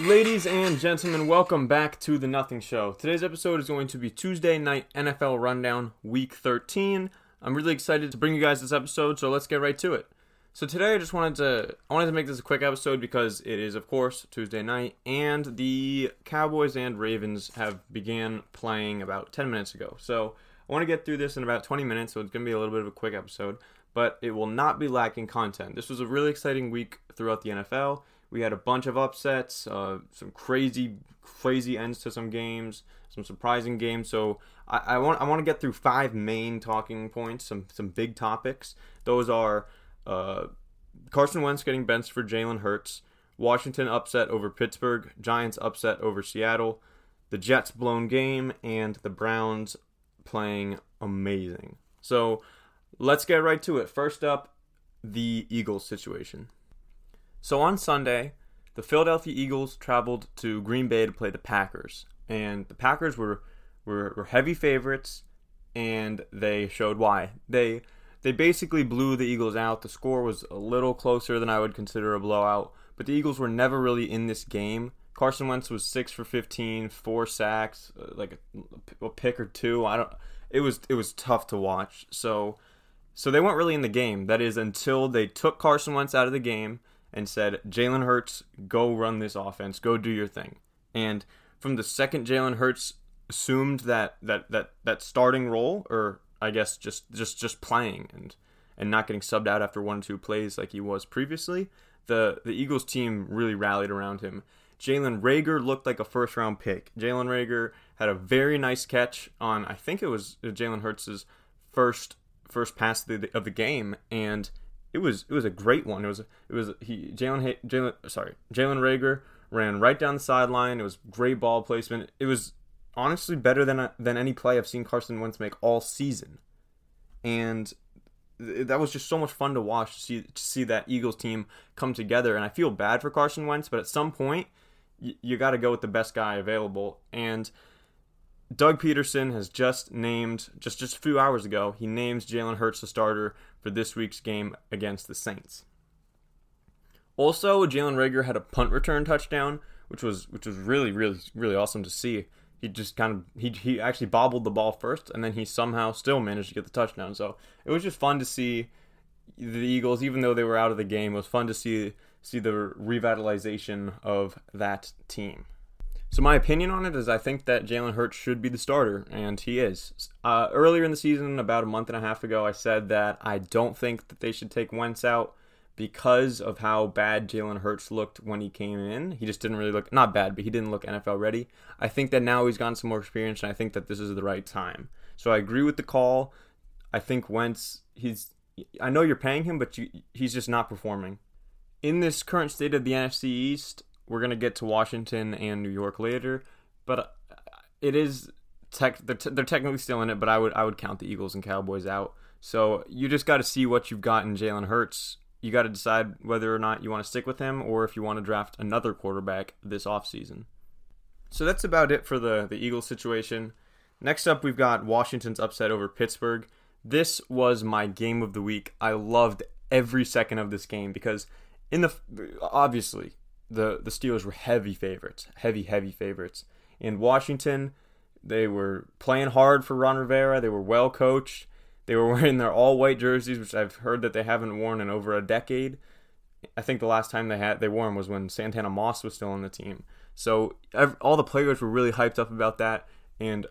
Ladies and gentlemen, welcome back to the Nothing Show. Today's episode is going to be Tuesday night NFL rundown, week 13. I'm really excited to bring you guys this episode, so let's get right to it. So today I just wanted to I wanted to make this a quick episode because it is of course Tuesday night and the Cowboys and Ravens have began playing about 10 minutes ago. So I want to get through this in about 20 minutes, so it's going to be a little bit of a quick episode, but it will not be lacking content. This was a really exciting week throughout the NFL. We had a bunch of upsets, uh, some crazy, crazy ends to some games, some surprising games. So I, I want I want to get through five main talking points, some some big topics. Those are uh, Carson Wentz getting benched for Jalen Hurts, Washington upset over Pittsburgh, Giants upset over Seattle, the Jets blown game, and the Browns playing amazing. So let's get right to it. First up, the Eagles situation. So on Sunday, the Philadelphia Eagles traveled to Green Bay to play the Packers, and the Packers were were, were heavy favorites, and they showed why. They they basically blew the Eagles out. The score was a little closer than I would consider a blowout, but the Eagles were never really in this game. Carson Wentz was six for 15, four sacks, uh, like a, a pick or two. I don't. It was it was tough to watch. So so they weren't really in the game. That is until they took Carson Wentz out of the game and said, Jalen Hurts, go run this offense, go do your thing. And from the second Jalen Hurts assumed that that that that starting role, or I guess just just just playing and and not getting subbed out after one or two plays like he was previously, the the Eagles team really rallied around him. Jalen Reagor looked like a first round pick. Jalen Reagor had a very nice catch on I think it was Jalen Hurts's first first pass of the, of the game and it was it was a great one. It was it was he Jalen Jalen sorry Jalen Reagor ran right down the sideline. It was great ball placement. It was honestly better than than any play I've seen Carson Wentz make all season, and that was just so much fun to watch to see to see that Eagles team come together. And I feel bad for Carson Wentz, but at some point you got to go with the best guy available. And Doug Pederson has just named just just a few hours ago. He names Jalen Hurts the starter for this week's game against the Saints. Also, Jalen Reagor had a punt return touchdown, which was which was really really really awesome to see. He just kind of he he actually bobbled the ball first, and then he somehow still managed to get the touchdown. So it was just fun to see the Eagles, even though they were out of the game. It was fun to see see the revitalization of that team. So my opinion on it is I think that Jalen Hurts should be the starter, and he is. Uh, earlier in the season, about a month and a half ago, I said that I don't think that they should take Wentz out because of how bad Jalen Hurts looked when he came in. He just didn't really look not bad, but he didn't look NFL ready. I think that now he's gotten some more experience, and I think that this is the right time. So I agree with the call. I think Wentz, he's. I know you're paying him, but you, he's just not performing. In this current state of the NFC East, we're gonna get to Washington and New York later, but uh, it is tech. They're, t- they're technically still in it, but I would I would count the Eagles and Cowboys out. So you just got to see what you've got in Jalen Hurts. You got to decide whether or not you want to stick with him or if you want to draft another quarterback this offseason. So that's about it for the the Eagles situation. Next up, we've got Washington's upset over Pittsburgh. This was my game of the week. I loved every second of this game because in the obviously the the Steelers were heavy favorites, heavy heavy favorites. In Washington, they were playing hard for Ron Rivera. They were well coached. They were wearing their all white jerseys, which I've heard that they haven't worn in over a decade. I think the last time they had they wore them was when Santana Moss was still on the team. So all the players were really hyped up about that, and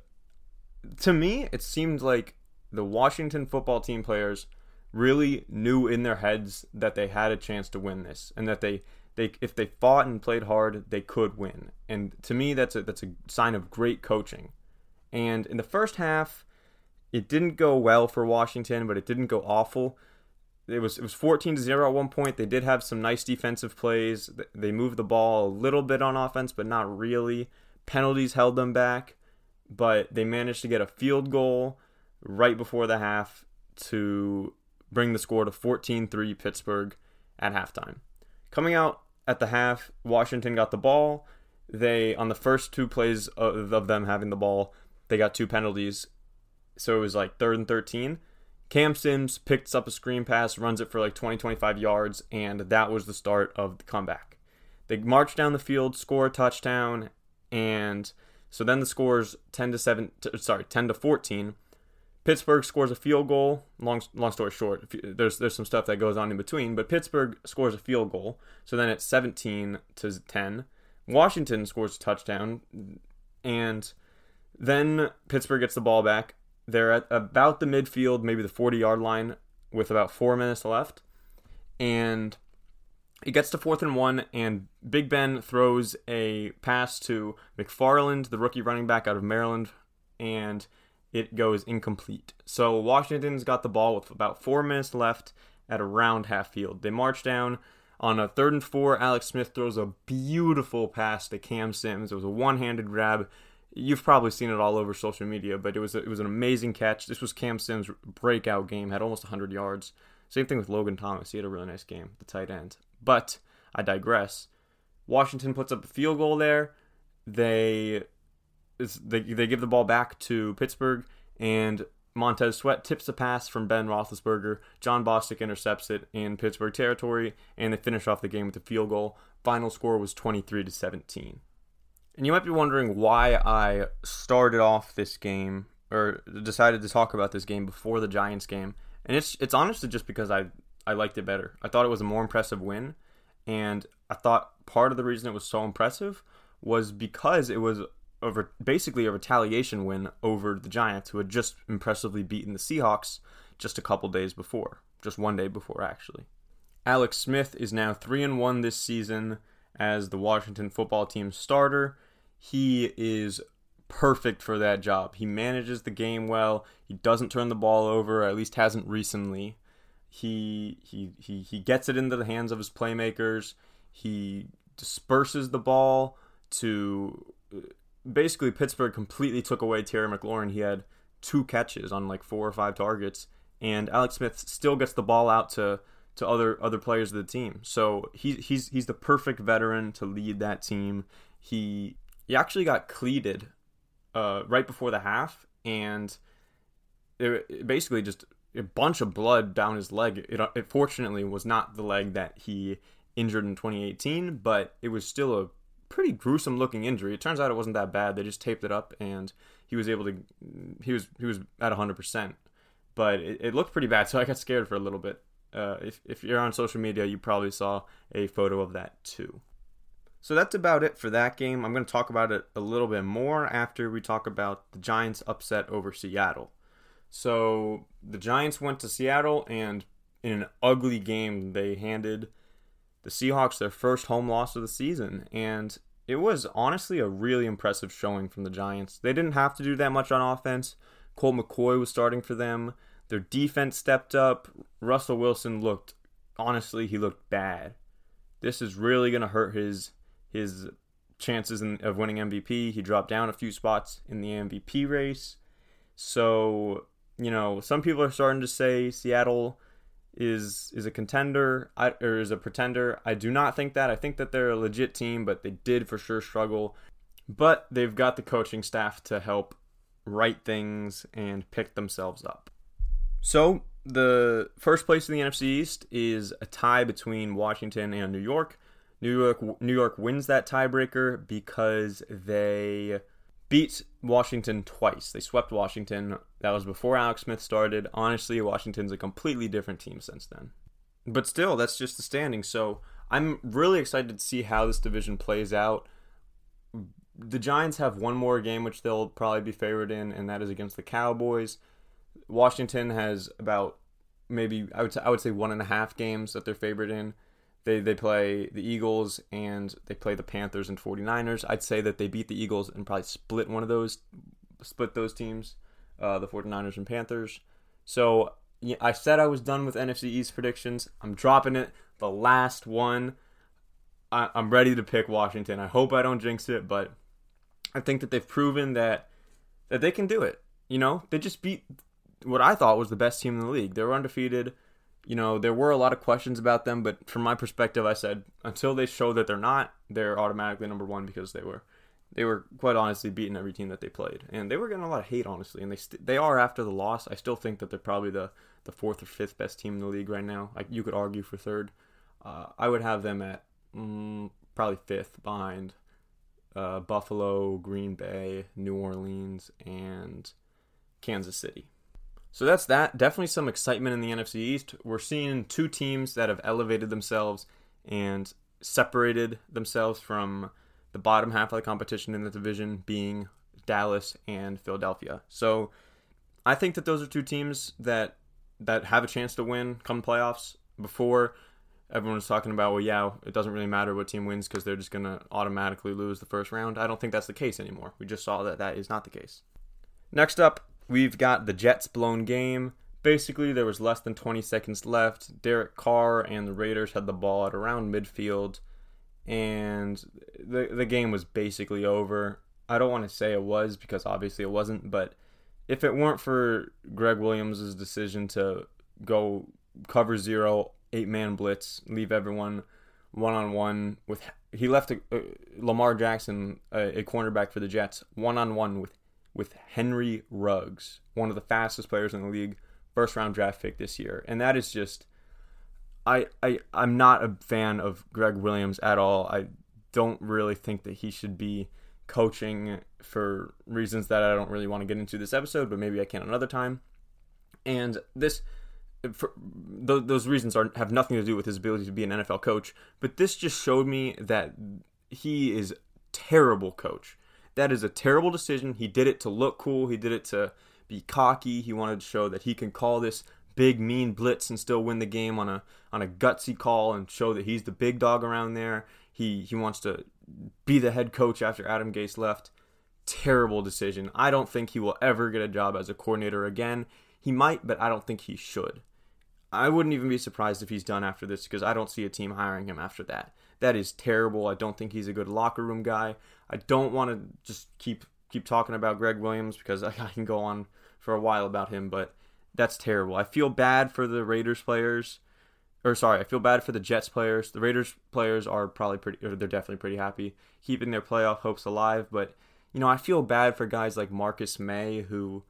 to me, it seemed like the Washington football team players really knew in their heads that they had a chance to win this, and that they they if they fought and played hard, they could win. And to me, that's a that's a sign of great coaching. And in the first half, it didn't go well for Washington, but it didn't go awful. It was it was 14 to 0 at one point. They did have some nice defensive plays. They moved the ball a little bit on offense, but not really. Penalties held them back, but they managed to get a field goal right before the half to bring the score to 14-3 Pittsburgh at halftime. Coming out at the half, Washington got the ball. They on the first two plays of, of them having the ball, they got two penalties. So it was like third and 13. Cam Sims picks up a screen pass, runs it for like 20, 25 yards, and that was the start of the comeback. They march down the field, score a touchdown, and so then the scores 10 to 7 sorry, 10 to 14. Pittsburgh scores a field goal. Long long story short, there's there's some stuff that goes on in between, but Pittsburgh scores a field goal. So then it's 17 to 10. Washington scores a touchdown and then Pittsburgh gets the ball back. They're at about the midfield, maybe the 40-yard line with about 4 minutes left. And it gets to fourth and one, and Big Ben throws a pass to McFarland, the rookie running back out of Maryland, and it goes incomplete. So Washington's got the ball with about four minutes left at around half field. They march down on a third and four. Alex Smith throws a beautiful pass to Cam Sims. It was a one-handed grab. You've probably seen it all over social media, but it was a, it was an amazing catch. This was Cam Sims' breakout game. Had almost 100 yards. Same thing with Logan Thomas. He had a really nice game, the tight end. But I digress. Washington puts up a field goal there. They they they give the ball back to Pittsburgh, and Montez Sweat tips a pass from Ben Roethlisberger. Jon Bostic intercepts it in Pittsburgh territory, and they finish off the game with a field goal. Final score was 23 to 17. And you might be wondering why I started off this game or decided to talk about this game before the Giants game. And it's it's honestly just because I I liked it better. I thought it was a more impressive win, and I thought part of the reason it was so impressive was because it was over basically a retaliation win over the Giants, who had just impressively beaten the Seahawks just a couple days before, just one day before actually. Alex Smith is now three and one this season as the Washington football team starter. He is perfect for that job. He manages the game well. He doesn't turn the ball over, at least hasn't recently. He he he he gets it into the hands of his playmakers. He disperses the ball to basically Pittsburgh completely took away Terry McLaurin. He had two catches on like four or five targets, and Alex Smith still gets the ball out to to other other players of the team. So he, he's he's the perfect veteran to lead that team. He he actually got cleated uh, right before the half, and it, it basically just a bunch of blood down his leg. It, it fortunately was not the leg that he injured in 2018, but it was still a pretty gruesome looking injury. It turns out it wasn't that bad. They just taped it up, and he was able to. He was he was at 100, percent but it, it, looked pretty bad. So I got scared for a little bit. Uh, if if you're on social media, you probably saw a photo of that too. So that's about it for that game. I'm going to talk about it a little bit more after we talk about the Giants' upset over Seattle. So the Giants went to Seattle, and in an ugly game, they handed the Seahawks their first home loss of the season. And it was honestly a really impressive showing from the Giants. They didn't have to do that much on offense. Colt McCoy was starting for them. Their defense stepped up. Russell Wilson looked, honestly, he looked bad. This is really going to hurt his his chances in, of winning MVP. He dropped down a few spots in the MVP race. So, you know, some people are starting to say Seattle is is a contender I, or is a pretender. I do not think that. I think that they're a legit team, but they did for sure struggle. But they've got the coaching staff to help right things and pick themselves up. So, the first place in the NFC East is a tie between Washington and New York. New York New York wins that tiebreaker because they beat Washington twice. They swept Washington. That was before Alex Smith started. Honestly, Washington's a completely different team since then. But still, that's just the standing. So I'm really excited to see how this division plays out. The Giants have one more game which they'll probably be favored in, and that is against the Cowboys. Washington has about maybe I would I would say one and a half games that they're favored in. They they play the Eagles and they play the Panthers and 49ers. I'd say that they beat the Eagles and probably split one of those split those teams, uh, the 49ers and Panthers. So yeah, I said I was done with NFC East predictions. I'm dropping it. The last one. I, I'm ready to pick Washington. I hope I don't jinx it, but I think that they've proven that that they can do it. You know, they just beat what I thought was the best team in the league. They were undefeated you know, there were a lot of questions about them, but from my perspective, I said until they show that they're not, they're automatically number one because they were, they were quite honestly beating every team that they played, and they were getting a lot of hate honestly, and they st- they are after the loss. I still think that they're probably the the fourth or fifth best team in the league right now. Like you could argue for third. Uh, I would have them at mm, probably fifth behind uh, Buffalo, Green Bay, New Orleans, and Kansas City. So that's that. Definitely some excitement in the NFC East. We're seeing two teams that have elevated themselves and separated themselves from the bottom half of the competition in the division, being Dallas and Philadelphia. So I think that those are two teams that that have a chance to win come playoffs. Before everyone was talking about, well, yeah, it doesn't really matter what team wins because they're just going to automatically lose the first round. I don't think that's the case anymore. We just saw that that is not the case. Next up, we've got the Jets blown game. Basically, there was less than 20 seconds left. Derek Carr and the Raiders had the ball at around midfield, and the the game was basically over. I don't want to say it was because obviously it wasn't, but if it weren't for Gregg Williams' decision to go cover zero eight man blitz, leave everyone one on one with he left a, uh, Lamar Jackson, a, a cornerback for the Jets, one on one with with Henry Ruggs, one of the fastest players in the league, first round draft pick this year, and that is just. I, I I'm not a fan of Gregg Williams at all. I don't really think that he should be coaching for reasons that I don't really want to get into this episode, but maybe I can another time. And this for, th- those reasons are have nothing to do with his ability to be an NFL coach, but this just showed me that he is terrible coach. That is a terrible decision. He did it to look cool. He did it to be cocky. He wanted to show that he can call this big mean blitz and still win the game on a on a gutsy call and show that he's the big dog around there. He he wants to be the head coach after Adam Gase left. Terrible decision. I don't think he will ever get a job as a coordinator again. He might, but I don't think he should. I wouldn't even be surprised if he's done after this because I don't see a team hiring him after that. That is terrible. I don't think he's a good locker room guy. I don't want to just keep keep talking about Gregg Williams because I, I can go on for a while about him, but that's terrible. I feel bad for the Raiders players. Or sorry, I feel bad for the Jets players. The Raiders players are probably pretty or they're definitely pretty happy keeping their playoff hopes alive, but you know, I feel bad for guys like Marcus Maye, who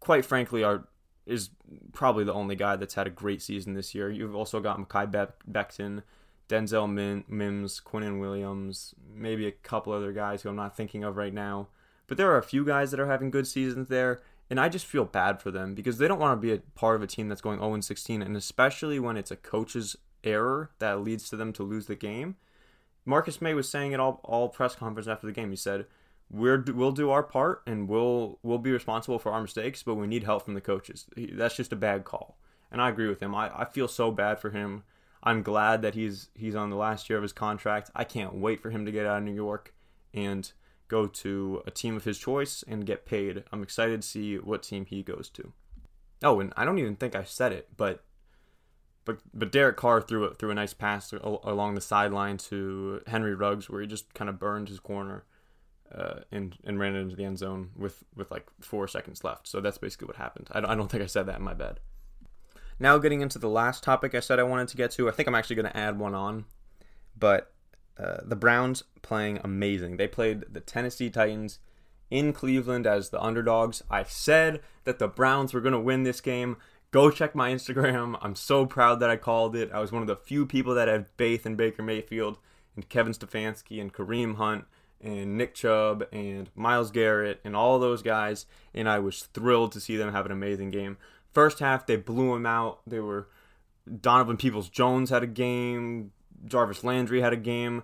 quite frankly are is probably the only guy that's had a great season this year. You've also got Be- Becton, Denzel Min- Mims, Quinnen Williams, maybe a couple other guys who I'm not thinking of right now. But there are a few guys that are having good seasons there, and I just feel bad for them because they don't want to be a part of a team that's going 0 16, and especially when it's a coach's error that leads to them to lose the game. Marcus Maye was saying it all all press conference after the game. He said, we're we'll do our part and we'll we'll be responsible for our mistakes, but we need help from the coaches. That's just a bad call, and I agree with him. I, I feel so bad for him. I'm glad that he's he's on the last year of his contract. I can't wait for him to get out of New York and go to a team of his choice and get paid. I'm excited to see what team he goes to. Oh, and I don't even think I said it, but but but Derek Carr threw it threw a nice pass along the sideline to Henry Ruggs where he just kind of burned his corner uh, and and ran it into the end zone with with like four seconds left. So that's basically what happened. I don't, I don't think I said that in my bed. Now getting into the last topic I said I wanted to get to. I think I'm actually going to add one on, but uh, the Browns playing amazing. They played the Tennessee Titans in Cleveland as the underdogs. I said that the Browns were going to win this game. Go check my Instagram. I'm so proud that I called it. I was one of the few people that had faith in Baker Mayfield and Kevin Stefanski and Kareem Hunt and Nick Chubb and Myles Garrett and all those guys, and I was thrilled to see them have an amazing game. First half, they blew him out. They were Donovan Peoples Jones had a game. Jarvis Landry had a game.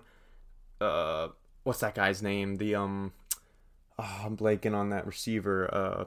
Uh, what's that guy's name? The um, oh, I'm blanking on that receiver. Uh,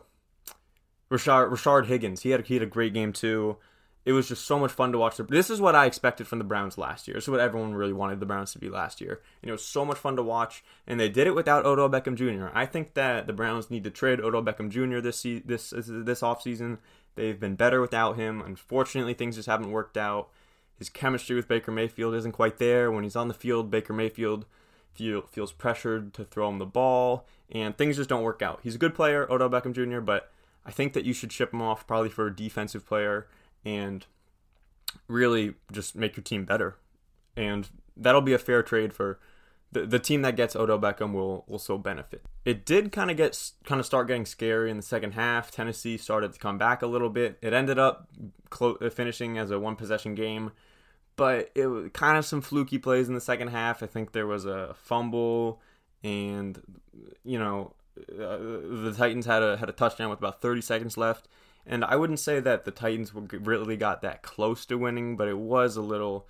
Rashard Rashard Higgins. He had he had a great game too it was just so much fun to watch. This is what I expected from the Browns last year. This is what everyone really wanted the Browns to be last year. And it was so much fun to watch, and they did it without Odell Beckham Jr. I think that the Browns need to trade Odell Beckham Jr. this this this offseason. They've been better without him. Unfortunately, things just haven't worked out. His chemistry with Baker Mayfield isn't quite there. When he's on the field, Baker Mayfield feel, feels pressured to throw him the ball, and things just don't work out. He's a good player, Odell Beckham Jr., but I think that you should ship him off probably for a defensive player and really just make your team better. And that'll be a fair trade for the, the team that gets Odell Beckham will will so benefit. It did kind of get kind of start getting scary in the second half. Tennessee started to come back a little bit. It ended up clo- finishing as a one possession game, but it was kind of some fluky plays in the second half. I think there was a fumble, and you know, uh, the Titans had a had a touchdown with about 30 seconds left. And I wouldn't say that the Titans really got that close to winning, but it was a little,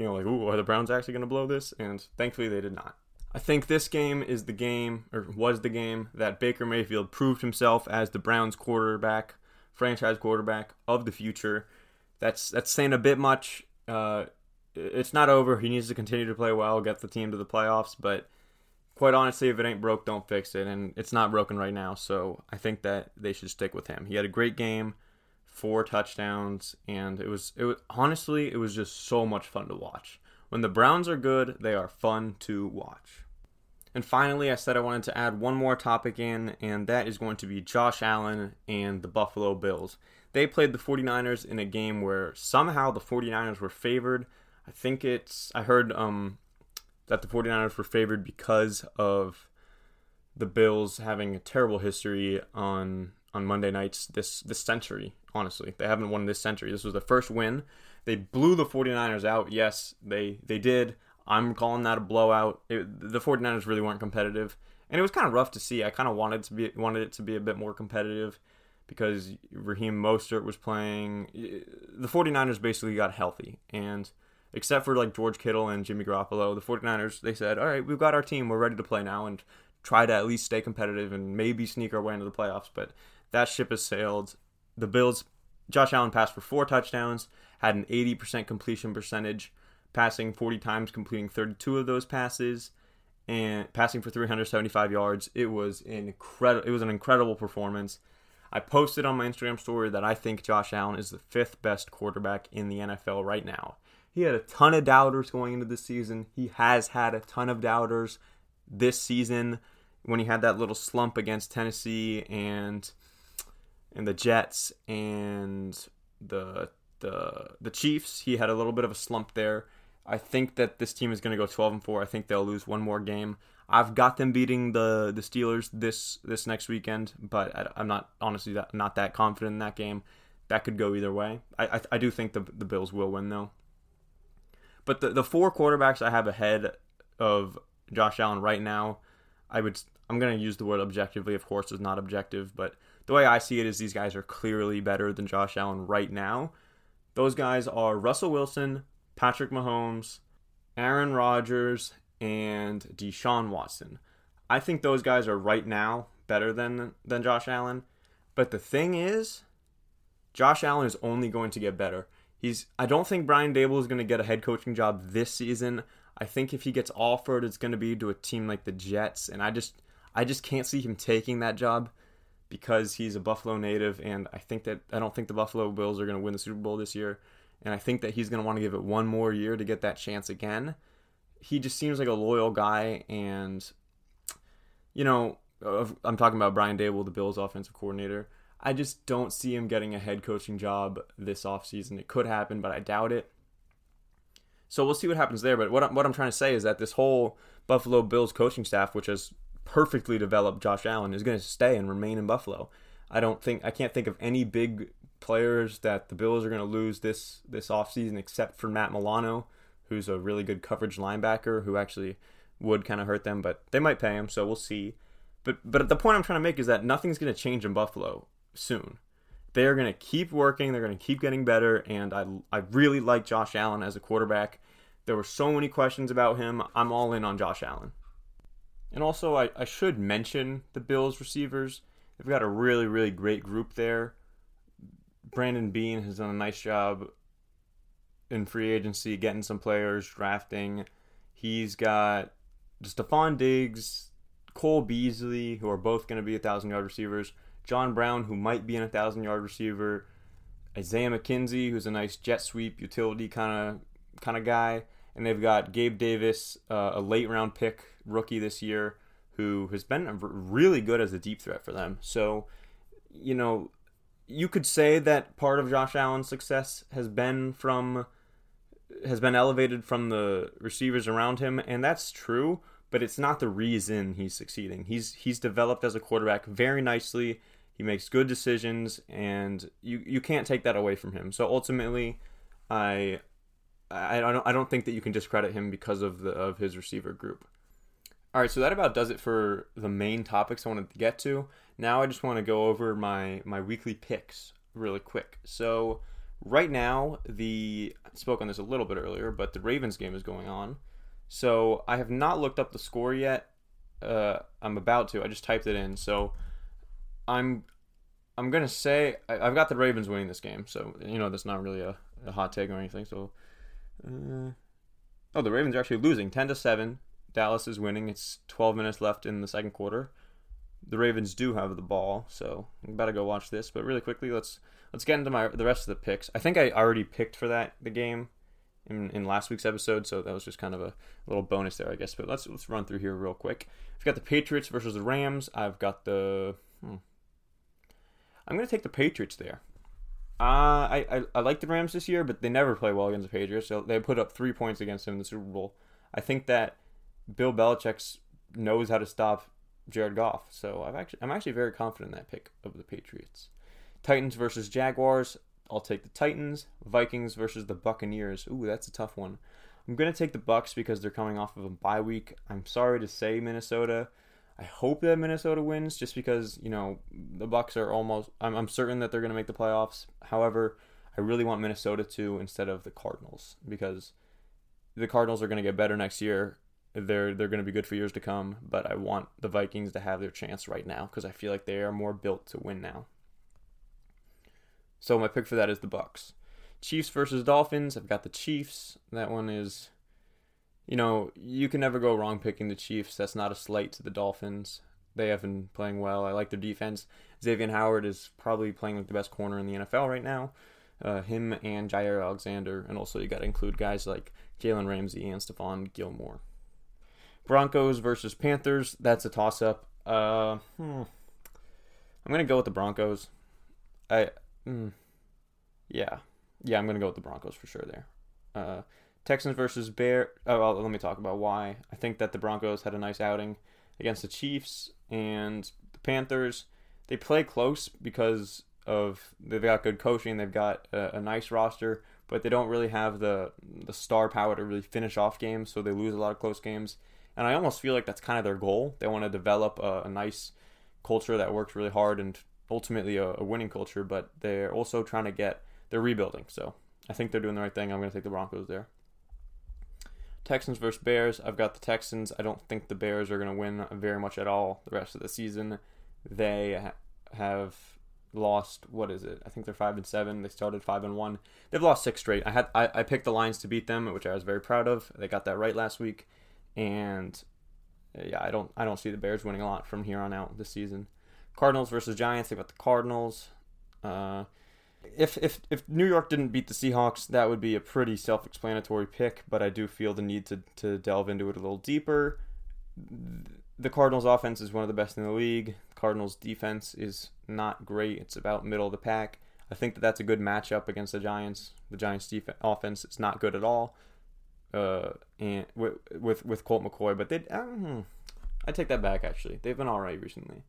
you know, like, ooh, are the Browns actually going to blow this? And thankfully they did not. I think this game is the game, or was the game, that Baker Mayfield proved himself as the Browns quarterback, franchise quarterback of the future. That's that's saying a bit much. Uh, it's not over. He needs to continue to play well, get the team to the playoffs. But quite honestly, if it ain't broke, don't fix it. And it's not broken right now. So I think that they should stick with him. He had a great game, four touchdowns, and it was it was honestly it was just so much fun to watch. When the Browns are good, they are fun to watch. And finally, I said I wanted to add one more topic in, and that is going to be Josh Allen and the Buffalo Bills. They played the 49ers in a game where somehow the 49ers were favored. I think it's, I heard um, that the 49ers were favored because of the Bills having a terrible history on on Monday nights this this century, honestly. They haven't won this century. This was the first win they blew the 49ers out. Yes, they they did. I'm calling that a blowout. It, the 49ers really weren't competitive, and it was kind of rough to see. I kind of wanted to be wanted it to be a bit more competitive because Raheem Mostert was playing. The 49ers basically got healthy, and except for like George Kittle and Jimmy Garoppolo, the 49ers they said, "All right, we've got our team. We're ready to play now and try to at least stay competitive and maybe sneak our way into the playoffs." But that ship has sailed. The Bills, Josh Allen passed for four touchdowns had an 80% completion percentage, passing 40 times, completing 32 of those passes, and passing for 375 yards. It was incredible. It was an incredible performance. I posted on my Instagram story that I think Josh Allen is the fifth best quarterback in the NFL right now. He had a ton of doubters going into the season. He has had a ton of doubters this season when he had that little slump against Tennessee and and the Jets and the the the Chiefs. He had a little bit of a slump there. I think that this team is going to go 12 and 4. I think they'll lose one more game. I've got them beating the the Steelers this this next weekend, but I, am not honestly that, not that confident in that game. That could go either way. I I, I do think the the Bills will win though. But the the four quarterbacks I have ahead of Josh Allen right now, I would I'm going to use the word objectively. Of course, is not objective, but the way I see it is these guys are clearly better than Josh Allen right now. Those guys are Russell Wilson, Patrick Mahomes, Aaron Rodgers, and Deshaun Watson. I think those guys are right now better than than Josh Allen. But the thing is, Josh Allen is only going to get better. He's I don't think Brian Daboll is going to get a head coaching job this season. I think if he gets offered, it's going to be to a team like the Jets, and I just I just can't see him taking that job because he's a Buffalo native, and I think that I don't think the Buffalo Bills are going to win the Super Bowl this year, and I think that he's going to want to give it one more year to get that chance again. He just seems like a loyal guy, and you know, I'm talking about Brian Daboll, the Bills' offensive coordinator. I just don't see him getting a head coaching job this offseason. It could happen, but I doubt it. So we'll see what happens there. But what I'm, what I'm trying to say is that this whole Buffalo Bills coaching staff, which has perfectly developed Josh Allen is going to stay and remain in Buffalo. I don't think I can't think of any big players that the Bills are going to lose this this offseason except for Matt Milano, who's a really good coverage linebacker who actually would kind of hurt them, but they might pay him, so we'll see. But but the point I'm trying to make is that nothing's going to change in Buffalo soon. They are going to keep working, they're going to keep getting better and I I really like Josh Allen as a quarterback. There were so many questions about him. I'm all in on Josh Allen. And also, I, I should mention the Bills receivers. They've got a really, really great group there. Brandon Beane has done a nice job in free agency, getting some players, drafting. He's got Stefon Diggs, Cole Beasley, who are both going to be a thousand yard receivers. John Brown, who might be an a thousand yard receiver. Isaiah McKenzie, who's a nice jet sweep utility kind of kind of guy, and they've got Gabe Davis, uh, a late round pick rookie this year who has been really good as a deep threat for them. So, you know, you could say that part of Josh Allen's success has been from has been elevated from the receivers around him, and that's true, but it's not the reason he's succeeding. He's he's developed as a quarterback very nicely. He makes good decisions and you you can't take that away from him. So ultimately, I I, don't I don't think that you can discredit him because of the of his receiver group. All right, so that about does it for the main topics I wanted to get to. Now I just want to go over my my weekly picks really quick. So right now the I spoke on this a little bit earlier, but the Ravens game is going on. So I have not looked up the score yet. Uh, I'm about to. I just typed it in. So I'm I'm gonna say I, have got the Ravens winning this game. So you know that's not really a, a hot take or anything. So uh, oh, the Ravens are actually losing ten to seven. Dallas is winning. It's 12 minutes left in the second quarter. The Ravens do have the ball, so about to go watch this. But really quickly, let's let's get into my the rest of the picks. I think I already picked for that the game in, in last week's episode, so that was just kind of a little bonus there, I guess. But let's let's run through here real quick. I've got the Patriots versus the Rams. I've got the. Hmm. I'm gonna take the Patriots there. Uh, I, I I like the Rams this year, but they never play well against the Patriots. So they put up three points against them in the Super Bowl. I think that Bill Belichick knows how to stop Jared Goff. So I've actually I'm actually very confident in that pick of the Patriots. Titans versus Jaguars. I'll take the Titans. Vikings versus the Buccaneers. Ooh, that's a tough one. I'm gonna take the Bucks because they're coming off of a bye week. I'm sorry to say Minnesota. I hope that Minnesota wins just because you know the Bucks are almost. I'm, I'm certain that they're gonna make the playoffs. However, I really want Minnesota to instead of the Cardinals because the Cardinals are gonna get better next year they're they're going to be good for years to come, but I want the Vikings to have their chance right now because I feel like they are more built to win now. So my pick for that is the Bucks. Chiefs versus Dolphins. I've got the Chiefs. That one is you know, you can never go wrong picking the Chiefs. That's not a slight to the Dolphins. They have been playing well. I like their defense. Xavier Howard is probably playing like the best corner in the NFL right now. Uh, him and Jaire Alexander, and also you got to include guys like Jalen Ramsey and Stephon Gilmore. Broncos versus Panthers. That's a toss up. Uh, hmm. I'm gonna go with the Broncos. I, mm, yeah, yeah. I'm gonna go with the Broncos for sure there. Uh, Texans versus Bear. Oh, well, let me talk about why. I think that the Broncos had a nice outing against the Chiefs and the Panthers. They play close because of they've got good coaching. They've got a, a nice roster, but they don't really have the the star power to really finish off games. So they lose a lot of close games. And I almost feel like that's kind of their goal. They want to develop a, a nice culture that works really hard and ultimately a, a, winning culture, but they're also trying to get, they're rebuilding. So I think they're doing the right thing. I'm going to take the Broncos there. Texans versus Bears. I've got the Texans. I don't think the Bears are going to win very much at all the rest of the season. They ha- have lost what is it? I think they're five and seven. They started five and one. They've lost six straight. I had I, I picked the Lions to beat them, which I was very proud of. They got that right last week and uh, yeah, I don't I don't see the Bears winning a lot from here on out this season. Cardinals versus Giants. They got the Cardinals. Uh, if if if New York didn't beat the Seahawks, that would be a pretty self-explanatory pick. But I do feel the need to to delve into it a little deeper. The Cardinals' offense is one of the best in the league. Cardinals' defense is not great. It's about middle of the pack. I think that that's a good matchup against the Giants. The Giants' defense offense is not good at all uh, and with with with Colt McCoy, but they um, I take that back actually. They've been all right recently.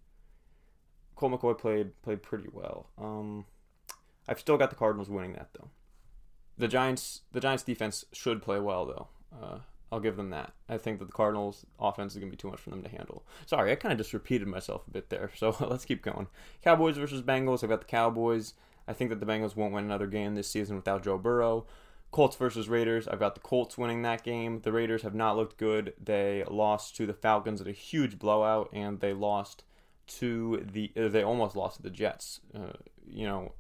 Colt McCoy played played pretty well. Um, I've still got the Cardinals winning that though. The Giants the Giants defense should play well though. Uh, I'll give them that. I think that the Cardinals offense is going to be too much for them to handle. Sorry, I kind of just repeated myself a bit there. So let's keep going. Cowboys versus Bengals. I've got the Cowboys. I think that the Bengals won't win another game this season without Joe Burrow. Colts versus Raiders. I've got the Colts winning that game. The Raiders have not looked good. They lost to the Falcons at a huge blowout, and they lost to the. Uh, they almost lost to the Jets. Uh, you know,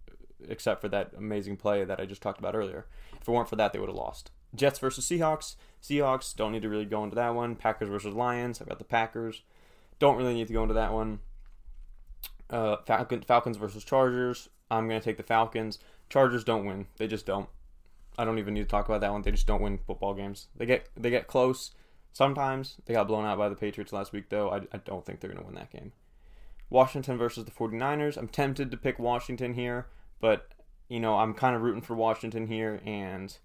except for that amazing play that I just talked about earlier. If it weren't for that, they would have lost. Jets versus Seahawks. Seahawks don't need to really go into that one. Packers versus Lions. I've got the Packers. Don't really need to go into that one. Uh, Falcon, Falcons versus Chargers. I'm going to take the Falcons. Chargers don't win. They just don't. I don't even need to talk about that one. They just don't win football games. They get they get close sometimes. They got blown out by the Patriots last week though. I, I don't think they're going to win that game. Washington versus the 49ers. I'm tempted to pick Washington here, but you know, I'm kind of rooting for Washington here and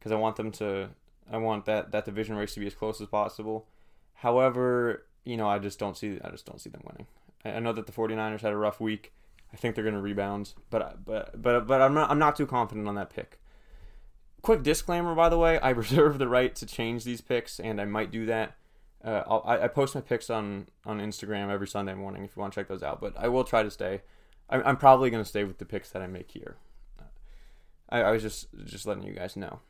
cuz I want them to I want that that division race to be as close as possible. However, you know, I just don't see I just don't see them winning. I, I know that the 49ers had a rough week. I think they're going to rebound, but but but but I'm not I'm not too confident on that pick. Quick disclaimer, by the way, I reserve the right to change these picks, and I might do that. Uh, I, I post my picks on, on Instagram every Sunday morning if you want to check those out, but I will try to stay. I, I'm probably going to stay with the picks that I make here. I, I was just just letting you guys know.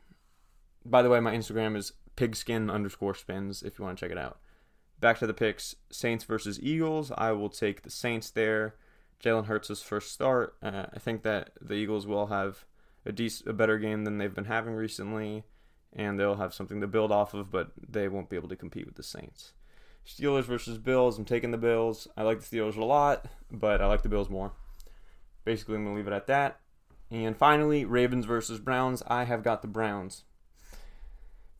By the way, my Instagram is pigskin underscore spins if you want to check it out. Back to the picks Saints versus Eagles. I will take the Saints there. Jalen Hurts' first start. Uh, I think that the Eagles will have a, a better game than they've been having recently, and they'll have something to build off of, but they won't be able to compete with the Saints. Steelers versus Bills. I'm taking the Bills. I like the Steelers a lot, but I like the Bills more. Basically, I'm going to leave it at that. And finally, Ravens versus Browns. I have got the Browns.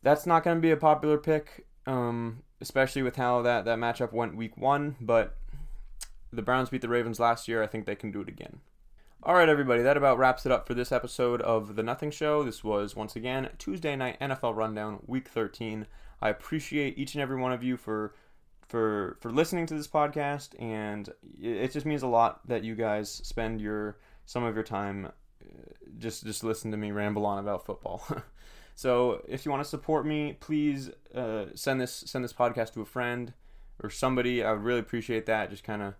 That's not going to be a popular pick, um, especially with how that, that matchup went week one, but the Browns beat the Ravens last year. I think they can do it again. All right, everybody, that about wraps it up for this episode of The Nothing Show. This was, once again, Tuesday night NFL Rundown, Week 13. I appreciate each and every one of you for for for listening to this podcast, and it just means a lot that you guys spend your some of your time just just listen to me ramble on about football. so if you want to support me, please uh, send this send this podcast to a friend or somebody. I would really appreciate that. Just kind of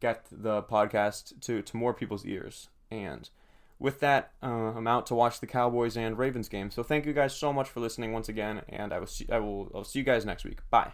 get the podcast to to more people's ears. And with that, uh, I'm out to watch the Cowboys and Ravens game. So thank you guys so much for listening once again, and I will see I will I'll see you guys next week. Bye.